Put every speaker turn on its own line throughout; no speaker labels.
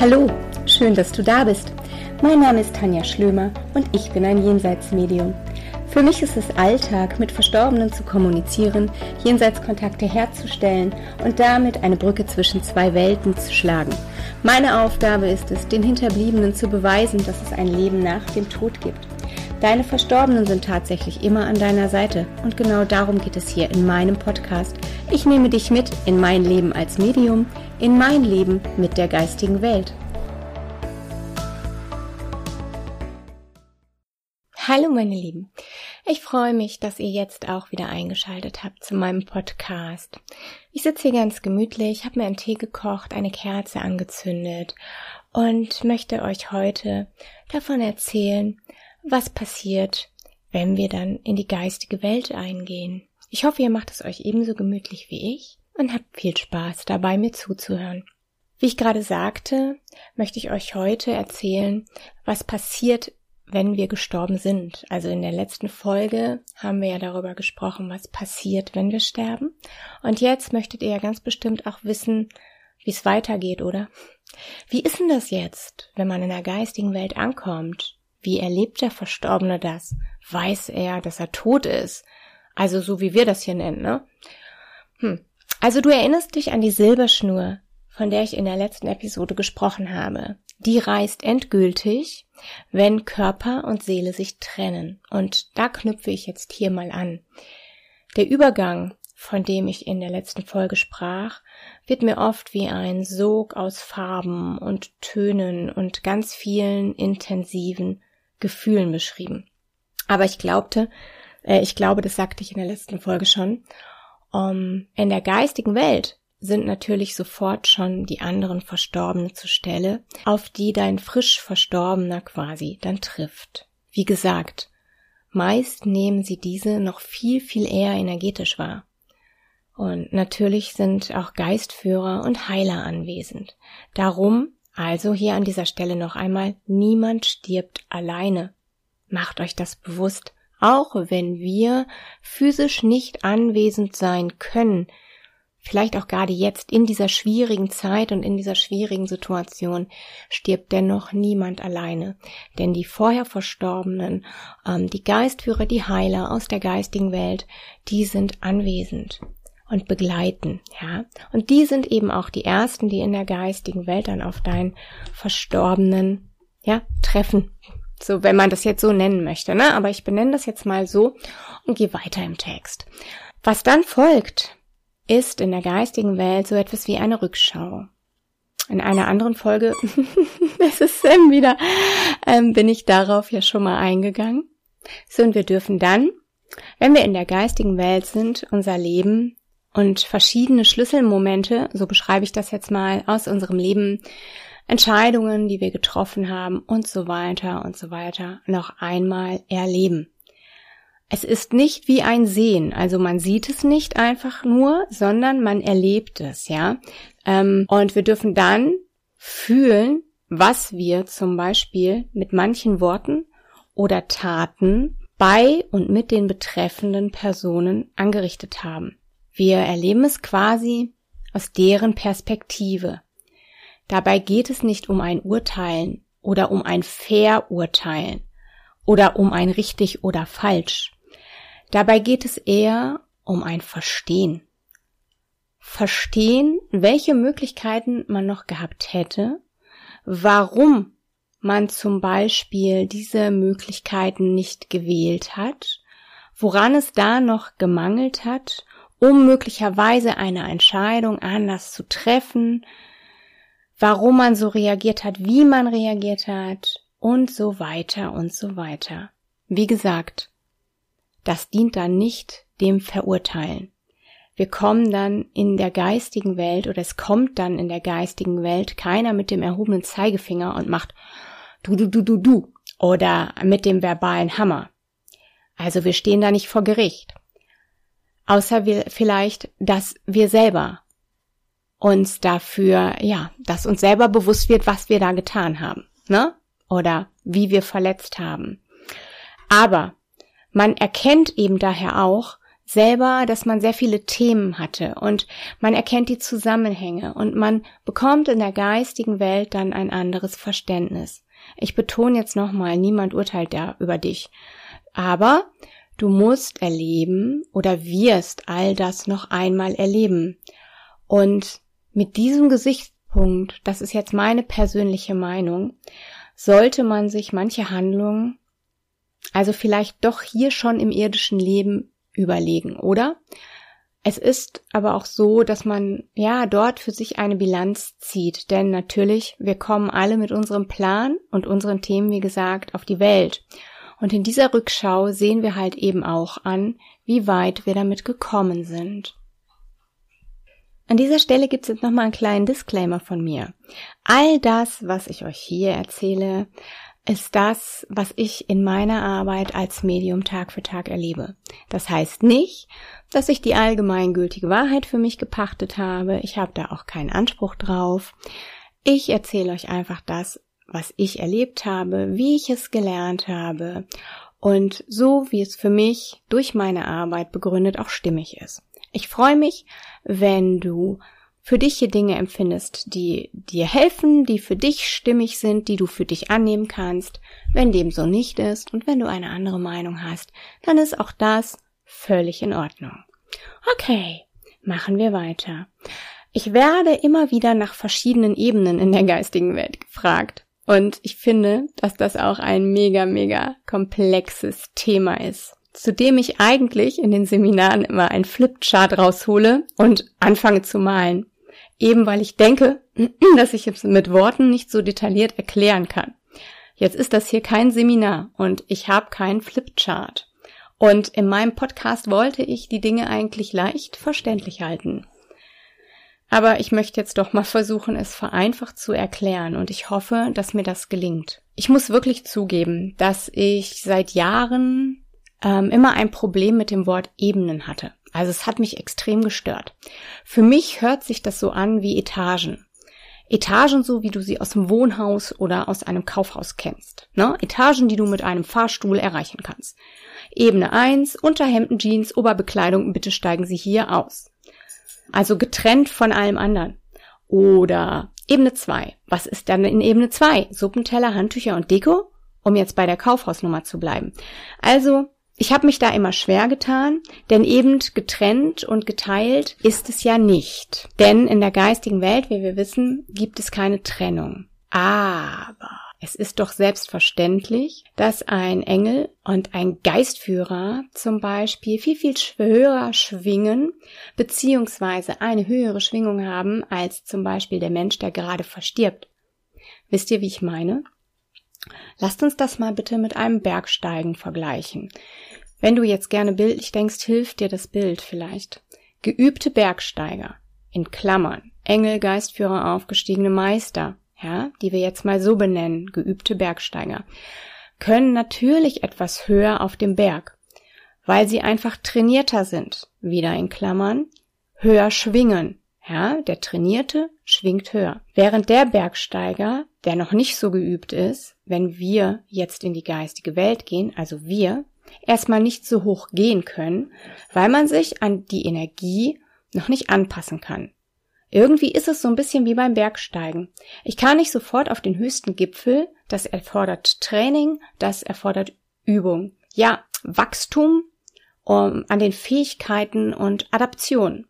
Hallo, schön, dass du da bist. Mein Name ist Tanja Schlömer und ich bin ein Jenseitsmedium. Für mich ist es Alltag, mit Verstorbenen zu kommunizieren, Jenseitskontakte herzustellen und damit eine Brücke zwischen zwei Welten zu schlagen. Meine Aufgabe ist es, den Hinterbliebenen zu beweisen, dass es ein Leben nach dem Tod gibt. Deine Verstorbenen sind tatsächlich immer an deiner Seite und genau darum geht es hier in meinem Podcast. Ich nehme dich mit in mein Leben als Medium, in mein Leben mit der geistigen Welt. Hallo meine Lieben, ich freue mich, dass ihr jetzt auch wieder eingeschaltet habt zu meinem Podcast. Ich sitze hier ganz gemütlich, habe mir einen Tee gekocht, eine Kerze angezündet und möchte euch heute davon erzählen, was passiert, wenn wir dann in die geistige Welt eingehen. Ich hoffe, ihr macht es euch ebenso gemütlich wie ich und habt viel Spaß dabei, mir zuzuhören. Wie ich gerade sagte, möchte ich euch heute erzählen, was passiert, wenn wir gestorben sind. Also in der letzten Folge haben wir ja darüber gesprochen, was passiert, wenn wir sterben. Und jetzt möchtet ihr ja ganz bestimmt auch wissen, wie es weitergeht, oder? Wie ist denn das jetzt, wenn man in der geistigen Welt ankommt? Wie erlebt der Verstorbene das? Weiß er, dass er tot ist? Also so wie wir das hier nennen, ne? Hm. Also du erinnerst dich an die Silberschnur, von der ich in der letzten Episode gesprochen habe. Die reißt endgültig, wenn Körper und Seele sich trennen. Und da knüpfe ich jetzt hier mal an. Der Übergang, von dem ich in der letzten Folge sprach, wird mir oft wie ein Sog aus Farben und Tönen und ganz vielen intensiven Gefühlen beschrieben. Aber ich glaubte, äh, ich glaube, das sagte ich in der letzten Folge schon, um, in der geistigen Welt sind natürlich sofort schon die anderen Verstorbene zur Stelle, auf die dein frisch Verstorbener quasi dann trifft. Wie gesagt, meist nehmen sie diese noch viel, viel eher energetisch wahr. Und natürlich sind auch Geistführer und Heiler anwesend. Darum also hier an dieser Stelle noch einmal, niemand stirbt alleine. Macht euch das bewusst auch wenn wir physisch nicht anwesend sein können, vielleicht auch gerade jetzt in dieser schwierigen Zeit und in dieser schwierigen Situation, stirbt dennoch niemand alleine. Denn die vorher Verstorbenen, ähm, die Geistführer, die Heiler aus der geistigen Welt, die sind anwesend und begleiten, ja. Und die sind eben auch die ersten, die in der geistigen Welt dann auf deinen Verstorbenen, ja, treffen. So, wenn man das jetzt so nennen möchte, ne? Aber ich benenne das jetzt mal so und gehe weiter im Text. Was dann folgt, ist in der geistigen Welt so etwas wie eine Rückschau. In einer anderen Folge, es ist Sam wieder, ähm, bin ich darauf ja schon mal eingegangen. So, und wir dürfen dann, wenn wir in der geistigen Welt sind, unser Leben und verschiedene Schlüsselmomente, so beschreibe ich das jetzt mal, aus unserem Leben Entscheidungen, die wir getroffen haben und so weiter und so weiter noch einmal erleben. Es ist nicht wie ein Sehen, also man sieht es nicht einfach nur, sondern man erlebt es, ja. Ähm, und wir dürfen dann fühlen, was wir zum Beispiel mit manchen Worten oder Taten bei und mit den betreffenden Personen angerichtet haben. Wir erleben es quasi aus deren Perspektive. Dabei geht es nicht um ein Urteilen oder um ein Verurteilen oder um ein richtig oder falsch. Dabei geht es eher um ein Verstehen. Verstehen, welche Möglichkeiten man noch gehabt hätte, warum man zum Beispiel diese Möglichkeiten nicht gewählt hat, woran es da noch gemangelt hat, um möglicherweise eine Entscheidung anders zu treffen, warum man so reagiert hat, wie man reagiert hat und so weiter und so weiter. Wie gesagt, das dient dann nicht dem Verurteilen. Wir kommen dann in der geistigen Welt oder es kommt dann in der geistigen Welt keiner mit dem erhobenen Zeigefinger und macht du du du du du oder mit dem verbalen Hammer. Also wir stehen da nicht vor Gericht. Außer wir vielleicht, dass wir selber uns dafür, ja, dass uns selber bewusst wird, was wir da getan haben, ne? Oder wie wir verletzt haben. Aber man erkennt eben daher auch selber, dass man sehr viele Themen hatte und man erkennt die Zusammenhänge und man bekommt in der geistigen Welt dann ein anderes Verständnis. Ich betone jetzt nochmal, niemand urteilt da über dich. Aber du musst erleben oder wirst all das noch einmal erleben. Und mit diesem Gesichtspunkt, das ist jetzt meine persönliche Meinung, sollte man sich manche Handlungen, also vielleicht doch hier schon im irdischen Leben überlegen, oder? Es ist aber auch so, dass man ja dort für sich eine Bilanz zieht, denn natürlich, wir kommen alle mit unserem Plan und unseren Themen, wie gesagt, auf die Welt. Und in dieser Rückschau sehen wir halt eben auch an, wie weit wir damit gekommen sind. An dieser Stelle gibt es jetzt nochmal einen kleinen Disclaimer von mir. All das, was ich euch hier erzähle, ist das, was ich in meiner Arbeit als Medium Tag für Tag erlebe. Das heißt nicht, dass ich die allgemeingültige Wahrheit für mich gepachtet habe. Ich habe da auch keinen Anspruch drauf. Ich erzähle euch einfach das, was ich erlebt habe, wie ich es gelernt habe und so, wie es für mich durch meine Arbeit begründet auch stimmig ist. Ich freue mich, wenn du für dich hier Dinge empfindest, die dir helfen, die für dich stimmig sind, die du für dich annehmen kannst. Wenn dem so nicht ist und wenn du eine andere Meinung hast, dann ist auch das völlig in Ordnung. Okay, machen wir weiter. Ich werde immer wieder nach verschiedenen Ebenen in der geistigen Welt gefragt. Und ich finde, dass das auch ein mega, mega komplexes Thema ist zu dem ich eigentlich in den Seminaren immer ein Flipchart raushole und anfange zu malen. Eben weil ich denke, dass ich es mit Worten nicht so detailliert erklären kann. Jetzt ist das hier kein Seminar und ich habe keinen Flipchart. Und in meinem Podcast wollte ich die Dinge eigentlich leicht verständlich halten. Aber ich möchte jetzt doch mal versuchen, es vereinfacht zu erklären und ich hoffe, dass mir das gelingt. Ich muss wirklich zugeben, dass ich seit Jahren ähm, immer ein Problem mit dem Wort Ebenen hatte. Also es hat mich extrem gestört. Für mich hört sich das so an wie Etagen. Etagen so, wie du sie aus dem Wohnhaus oder aus einem Kaufhaus kennst. Ne? Etagen, die du mit einem Fahrstuhl erreichen kannst. Ebene 1, Unterhemden, Jeans, Oberbekleidung, bitte steigen Sie hier aus. Also getrennt von allem anderen. Oder Ebene 2. Was ist dann in Ebene 2? Suppenteller, Handtücher und Deko? Um jetzt bei der Kaufhausnummer zu bleiben. Also ich habe mich da immer schwer getan, denn eben getrennt und geteilt ist es ja nicht. Denn in der geistigen Welt, wie wir wissen, gibt es keine Trennung. Aber es ist doch selbstverständlich, dass ein Engel und ein Geistführer zum Beispiel viel, viel höher schwingen, beziehungsweise eine höhere Schwingung haben als zum Beispiel der Mensch, der gerade verstirbt. Wisst ihr, wie ich meine? Lasst uns das mal bitte mit einem Bergsteigen vergleichen. Wenn du jetzt gerne bildlich denkst, hilft dir das Bild vielleicht. Geübte Bergsteiger, in Klammern, Engel, Geistführer, aufgestiegene Meister, ja, die wir jetzt mal so benennen, geübte Bergsteiger, können natürlich etwas höher auf dem Berg, weil sie einfach trainierter sind, wieder in Klammern, höher schwingen, ja, der Trainierte schwingt höher. Während der Bergsteiger, der noch nicht so geübt ist, wenn wir jetzt in die geistige Welt gehen, also wir, erstmal nicht so hoch gehen können, weil man sich an die Energie noch nicht anpassen kann. Irgendwie ist es so ein bisschen wie beim Bergsteigen. Ich kann nicht sofort auf den höchsten Gipfel, das erfordert Training, das erfordert Übung. Ja, Wachstum um, an den Fähigkeiten und Adaption.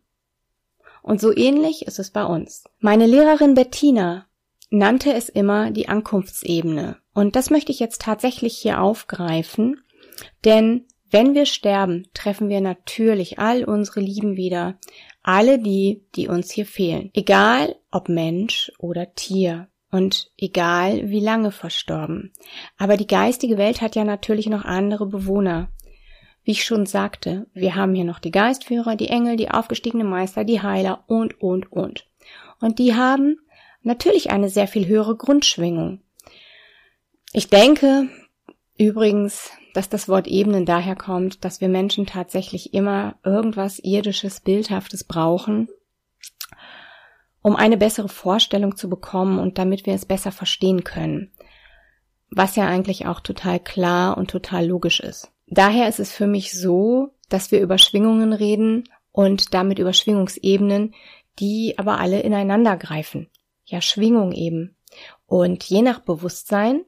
Und so ähnlich ist es bei uns. Meine Lehrerin Bettina nannte es immer die Ankunftsebene. Und das möchte ich jetzt tatsächlich hier aufgreifen, denn wenn wir sterben, treffen wir natürlich all unsere Lieben wieder, alle die, die uns hier fehlen, egal ob Mensch oder Tier und egal wie lange verstorben. Aber die geistige Welt hat ja natürlich noch andere Bewohner. Wie ich schon sagte, wir haben hier noch die Geistführer, die Engel, die aufgestiegenen Meister, die Heiler und, und, und. Und die haben natürlich eine sehr viel höhere Grundschwingung. Ich denke übrigens, dass das Wort Ebenen daher kommt, dass wir Menschen tatsächlich immer irgendwas irdisches, bildhaftes brauchen, um eine bessere Vorstellung zu bekommen und damit wir es besser verstehen können. Was ja eigentlich auch total klar und total logisch ist. Daher ist es für mich so, dass wir über Schwingungen reden und damit über Schwingungsebenen, die aber alle ineinander greifen. Ja, Schwingung eben. Und je nach Bewusstsein,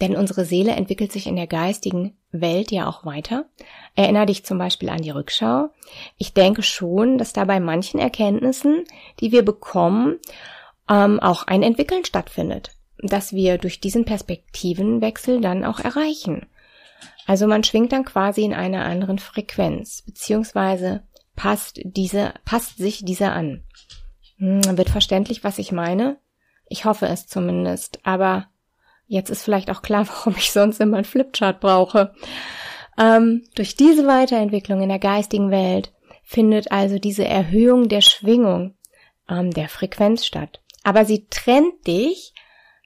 denn unsere Seele entwickelt sich in der geistigen Welt ja auch weiter. Erinner dich zum Beispiel an die Rückschau. Ich denke schon, dass da bei manchen Erkenntnissen, die wir bekommen, ähm, auch ein Entwickeln stattfindet, dass wir durch diesen Perspektivenwechsel dann auch erreichen. Also man schwingt dann quasi in einer anderen Frequenz, beziehungsweise passt diese, passt sich dieser an. Hm, wird verständlich, was ich meine? Ich hoffe es zumindest, aber jetzt ist vielleicht auch klar, warum ich sonst immer ein Flipchart brauche. Ähm, durch diese Weiterentwicklung in der geistigen Welt findet also diese Erhöhung der Schwingung ähm, der Frequenz statt. Aber sie trennt dich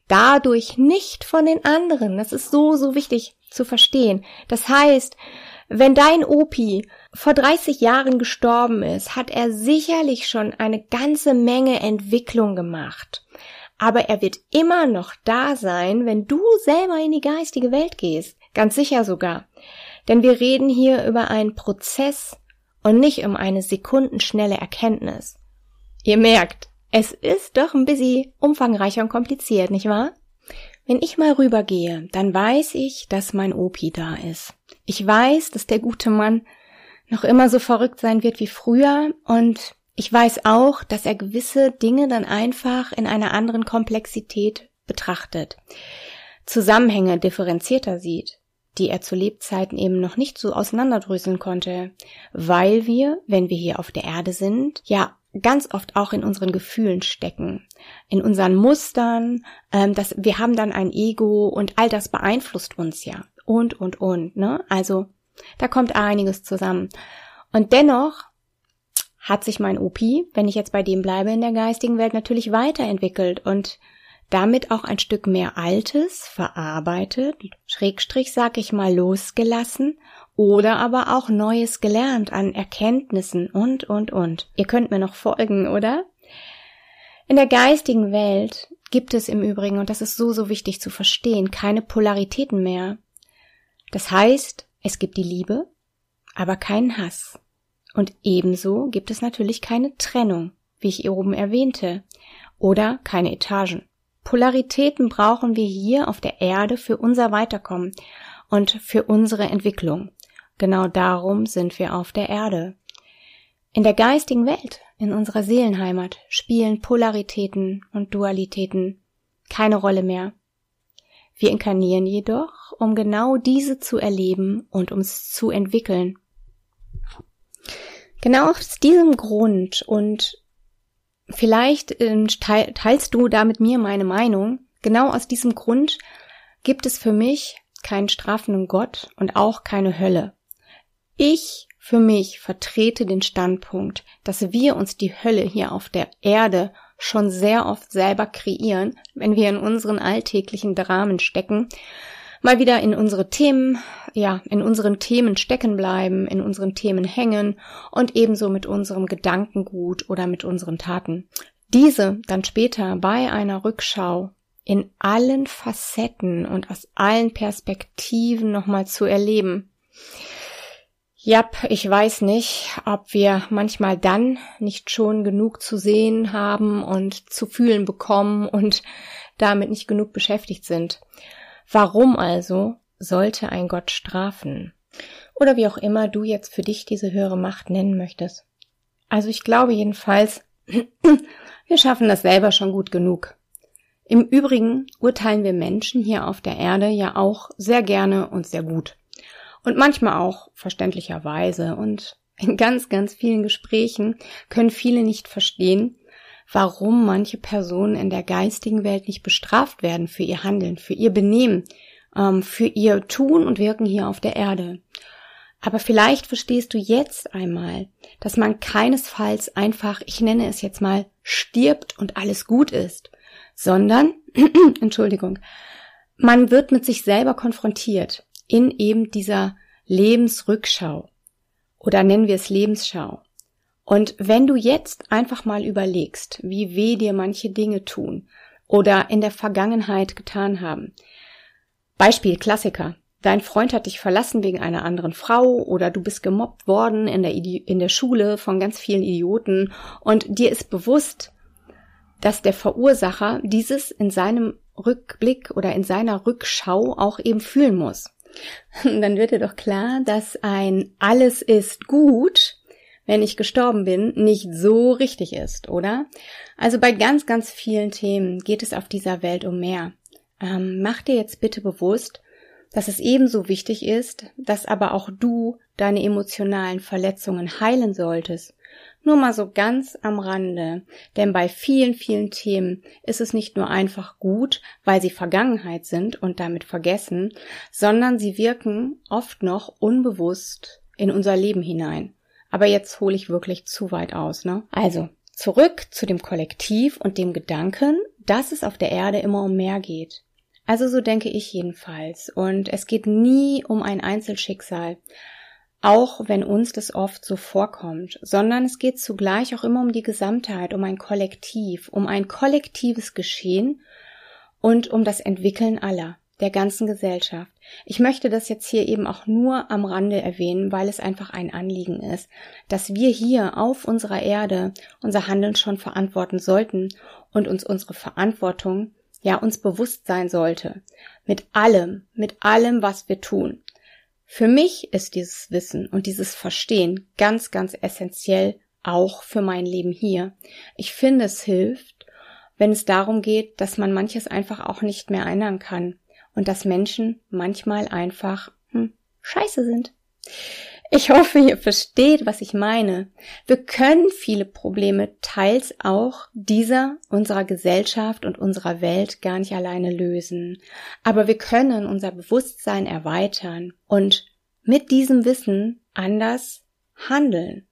dadurch nicht von den anderen. Das ist so, so wichtig zu verstehen. Das heißt, wenn dein Opi vor 30 Jahren gestorben ist, hat er sicherlich schon eine ganze Menge Entwicklung gemacht. Aber er wird immer noch da sein, wenn du selber in die geistige Welt gehst. Ganz sicher sogar. Denn wir reden hier über einen Prozess und nicht um eine sekundenschnelle Erkenntnis. Ihr merkt, es ist doch ein bisschen umfangreicher und kompliziert, nicht wahr? Wenn ich mal rübergehe, dann weiß ich, dass mein Opi da ist. Ich weiß, dass der gute Mann noch immer so verrückt sein wird wie früher und ich weiß auch, dass er gewisse Dinge dann einfach in einer anderen Komplexität betrachtet, Zusammenhänge differenzierter sieht, die er zu Lebzeiten eben noch nicht so auseinanderdröseln konnte, weil wir, wenn wir hier auf der Erde sind, ja ganz oft auch in unseren Gefühlen stecken, in unseren Mustern, ähm, dass wir haben dann ein Ego und all das beeinflusst uns ja und und und, ne? Also da kommt einiges zusammen. Und dennoch hat sich mein OP, wenn ich jetzt bei dem bleibe in der geistigen Welt, natürlich weiterentwickelt und damit auch ein Stück mehr Altes verarbeitet, Schrägstrich sag ich mal losgelassen oder aber auch Neues gelernt an Erkenntnissen und, und, und. Ihr könnt mir noch folgen, oder? In der geistigen Welt gibt es im Übrigen, und das ist so, so wichtig zu verstehen, keine Polaritäten mehr. Das heißt, es gibt die Liebe, aber keinen Hass. Und ebenso gibt es natürlich keine Trennung, wie ich hier oben erwähnte, oder keine Etagen. Polaritäten brauchen wir hier auf der Erde für unser Weiterkommen und für unsere Entwicklung. Genau darum sind wir auf der Erde. In der geistigen Welt, in unserer Seelenheimat, spielen Polaritäten und Dualitäten keine Rolle mehr. Wir inkarnieren jedoch, um genau diese zu erleben und uns zu entwickeln. Genau aus diesem Grund. Und vielleicht ähm, teilst du da mit mir meine Meinung, genau aus diesem Grund gibt es für mich keinen strafenden Gott und auch keine Hölle. Ich für mich vertrete den Standpunkt, dass wir uns die Hölle hier auf der Erde schon sehr oft selber kreieren, wenn wir in unseren alltäglichen Dramen stecken, mal wieder in unsere Themen, ja, in unseren Themen stecken bleiben, in unseren Themen hängen und ebenso mit unserem Gedankengut oder mit unseren Taten. Diese dann später bei einer Rückschau in allen Facetten und aus allen Perspektiven nochmal zu erleben. Jap, ich weiß nicht, ob wir manchmal dann nicht schon genug zu sehen haben und zu fühlen bekommen und damit nicht genug beschäftigt sind. Warum also sollte ein Gott strafen? Oder wie auch immer du jetzt für dich diese höhere Macht nennen möchtest. Also ich glaube jedenfalls, wir schaffen das selber schon gut genug. Im Übrigen urteilen wir Menschen hier auf der Erde ja auch sehr gerne und sehr gut. Und manchmal auch verständlicherweise. Und in ganz, ganz vielen Gesprächen können viele nicht verstehen, warum manche Personen in der geistigen Welt nicht bestraft werden für ihr Handeln, für ihr Benehmen, ähm, für ihr Tun und Wirken hier auf der Erde. Aber vielleicht verstehst du jetzt einmal, dass man keinesfalls einfach, ich nenne es jetzt mal, stirbt und alles gut ist, sondern, Entschuldigung, man wird mit sich selber konfrontiert in eben dieser Lebensrückschau oder nennen wir es Lebensschau. Und wenn du jetzt einfach mal überlegst, wie weh dir manche Dinge tun oder in der Vergangenheit getan haben. Beispiel Klassiker. dein Freund hat dich verlassen wegen einer anderen Frau oder du bist gemobbt worden in der, in der Schule von ganz vielen Idioten und dir ist bewusst, dass der Verursacher dieses in seinem Rückblick oder in seiner Rückschau auch eben fühlen muss. Dann wird dir doch klar, dass ein alles ist gut, wenn ich gestorben bin, nicht so richtig ist, oder? Also bei ganz, ganz vielen Themen geht es auf dieser Welt um mehr. Ähm, mach dir jetzt bitte bewusst, dass es ebenso wichtig ist, dass aber auch du deine emotionalen Verletzungen heilen solltest. Nur mal so ganz am Rande, denn bei vielen, vielen Themen ist es nicht nur einfach gut, weil sie Vergangenheit sind und damit vergessen, sondern sie wirken oft noch unbewusst in unser Leben hinein. Aber jetzt hole ich wirklich zu weit aus, ne? Also, zurück zu dem Kollektiv und dem Gedanken, dass es auf der Erde immer um mehr geht. Also so denke ich jedenfalls. Und es geht nie um ein Einzelschicksal, auch wenn uns das oft so vorkommt, sondern es geht zugleich auch immer um die Gesamtheit, um ein Kollektiv, um ein kollektives Geschehen und um das Entwickeln aller, der ganzen Gesellschaft. Ich möchte das jetzt hier eben auch nur am Rande erwähnen, weil es einfach ein Anliegen ist, dass wir hier auf unserer Erde unser Handeln schon verantworten sollten und uns unsere Verantwortung ja uns bewusst sein sollte. Mit allem, mit allem, was wir tun. Für mich ist dieses Wissen und dieses Verstehen ganz, ganz essentiell auch für mein Leben hier. Ich finde, es hilft, wenn es darum geht, dass man manches einfach auch nicht mehr ändern kann und dass Menschen manchmal einfach hm, scheiße sind. Ich hoffe, ihr versteht, was ich meine. Wir können viele Probleme teils auch dieser, unserer Gesellschaft und unserer Welt gar nicht alleine lösen. Aber wir können unser Bewusstsein erweitern und mit diesem Wissen anders handeln.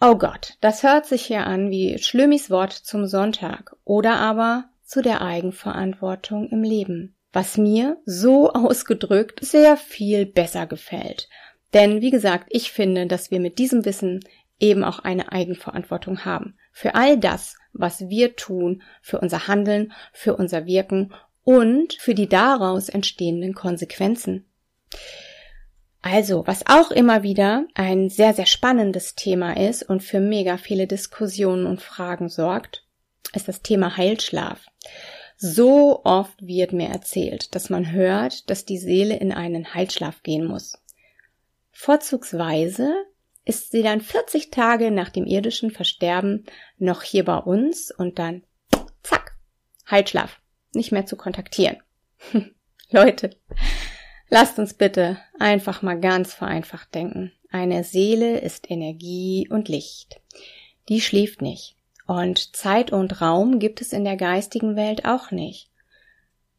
Oh Gott, das hört sich hier an wie Schlömis Wort zum Sonntag oder aber zu der Eigenverantwortung im Leben. Was mir so ausgedrückt sehr viel besser gefällt. Denn wie gesagt, ich finde, dass wir mit diesem Wissen eben auch eine Eigenverantwortung haben. Für all das, was wir tun, für unser Handeln, für unser Wirken und für die daraus entstehenden Konsequenzen. Also, was auch immer wieder ein sehr, sehr spannendes Thema ist und für mega viele Diskussionen und Fragen sorgt, ist das Thema Heilschlaf. So oft wird mir erzählt, dass man hört, dass die Seele in einen Heilschlaf gehen muss. Vorzugsweise ist sie dann 40 Tage nach dem irdischen Versterben noch hier bei uns und dann zack, Heilschlaf, nicht mehr zu kontaktieren. Leute, lasst uns bitte einfach mal ganz vereinfacht denken. Eine Seele ist Energie und Licht. Die schläft nicht. Und Zeit und Raum gibt es in der geistigen Welt auch nicht.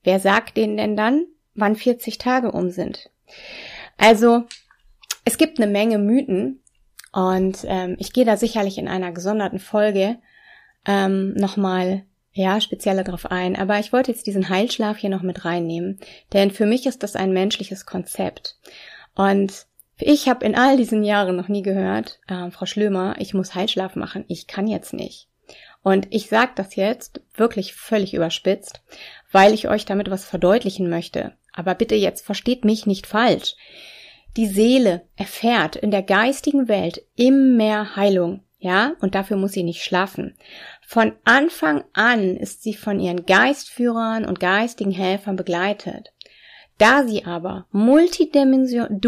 Wer sagt denen denn dann, wann 40 Tage um sind? Also, es gibt eine Menge Mythen und ähm, ich gehe da sicherlich in einer gesonderten Folge ähm, nochmal ja, spezieller drauf ein. Aber ich wollte jetzt diesen Heilschlaf hier noch mit reinnehmen, denn für mich ist das ein menschliches Konzept. Und ich habe in all diesen Jahren noch nie gehört, äh, Frau Schlömer, ich muss Heilschlaf machen, ich kann jetzt nicht. Und ich sage das jetzt wirklich völlig überspitzt, weil ich euch damit was verdeutlichen möchte. Aber bitte jetzt versteht mich nicht falsch. Die Seele erfährt in der geistigen Welt immer Heilung, ja, und dafür muss sie nicht schlafen. Von Anfang an ist sie von ihren Geistführern und geistigen Helfern begleitet. Da sie aber multidimensional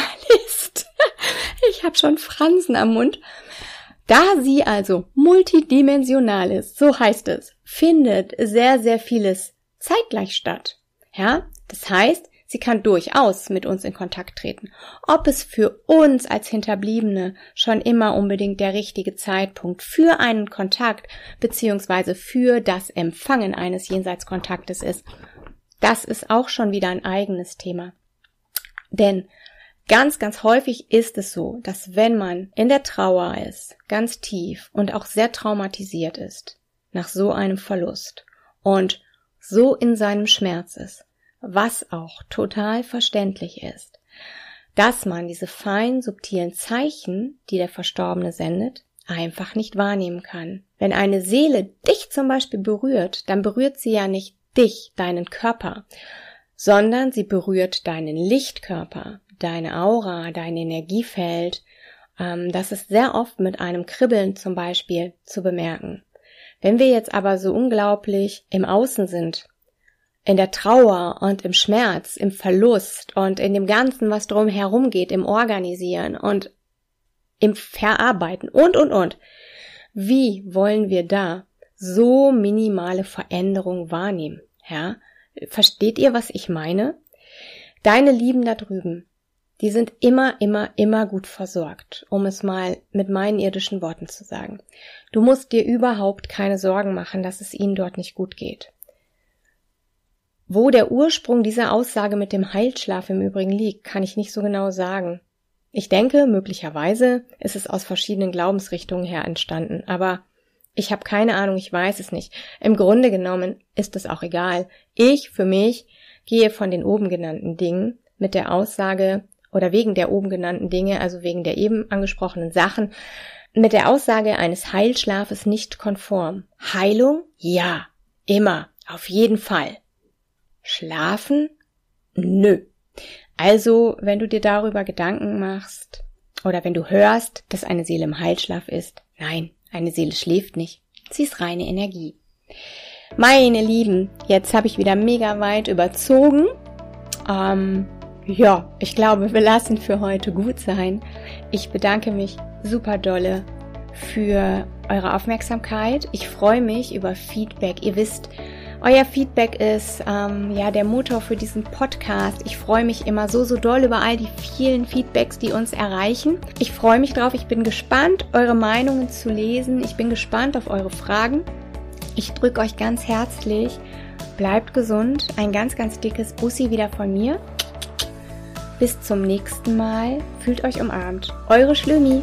ist, ich habe schon Fransen am Mund, da sie also multidimensional ist, so heißt es, findet sehr, sehr vieles zeitgleich statt. Ja, das heißt, Sie kann durchaus mit uns in Kontakt treten. Ob es für uns als Hinterbliebene schon immer unbedingt der richtige Zeitpunkt für einen Kontakt beziehungsweise für das Empfangen eines Jenseitskontaktes ist, das ist auch schon wieder ein eigenes Thema. Denn ganz, ganz häufig ist es so, dass wenn man in der Trauer ist, ganz tief und auch sehr traumatisiert ist, nach so einem Verlust und so in seinem Schmerz ist, was auch total verständlich ist, dass man diese fein subtilen Zeichen, die der Verstorbene sendet, einfach nicht wahrnehmen kann. Wenn eine Seele dich zum Beispiel berührt, dann berührt sie ja nicht dich, deinen Körper, sondern sie berührt deinen Lichtkörper, deine Aura, dein Energiefeld. Ähm, das ist sehr oft mit einem Kribbeln zum Beispiel zu bemerken. Wenn wir jetzt aber so unglaublich im Außen sind, in der Trauer und im Schmerz, im Verlust und in dem Ganzen, was drum herum geht, im Organisieren und im Verarbeiten und, und, und. Wie wollen wir da so minimale Veränderungen wahrnehmen? Ja? Versteht ihr, was ich meine? Deine Lieben da drüben, die sind immer, immer, immer gut versorgt, um es mal mit meinen irdischen Worten zu sagen. Du musst dir überhaupt keine Sorgen machen, dass es ihnen dort nicht gut geht. Wo der Ursprung dieser Aussage mit dem Heilschlaf im Übrigen liegt, kann ich nicht so genau sagen. Ich denke, möglicherweise ist es aus verschiedenen Glaubensrichtungen her entstanden, aber ich habe keine Ahnung, ich weiß es nicht. Im Grunde genommen ist es auch egal. Ich für mich gehe von den oben genannten Dingen mit der Aussage oder wegen der oben genannten Dinge, also wegen der eben angesprochenen Sachen, mit der Aussage eines Heilschlafes nicht konform. Heilung? Ja, immer, auf jeden Fall. Schlafen? Nö. Also, wenn du dir darüber Gedanken machst oder wenn du hörst, dass eine Seele im Heilschlaf ist, nein, eine Seele schläft nicht. Sie ist reine Energie. Meine Lieben, jetzt habe ich wieder mega weit überzogen. Ähm, ja, ich glaube, wir lassen für heute gut sein. Ich bedanke mich super dolle für eure Aufmerksamkeit. Ich freue mich über Feedback. Ihr wisst, euer Feedback ist ähm, ja der Motor für diesen Podcast. Ich freue mich immer so, so doll über all die vielen Feedbacks, die uns erreichen. Ich freue mich drauf. Ich bin gespannt, eure Meinungen zu lesen. Ich bin gespannt auf eure Fragen. Ich drücke euch ganz herzlich. Bleibt gesund. Ein ganz, ganz dickes Bussi wieder von mir. Bis zum nächsten Mal. Fühlt euch umarmt. Eure Schlümi.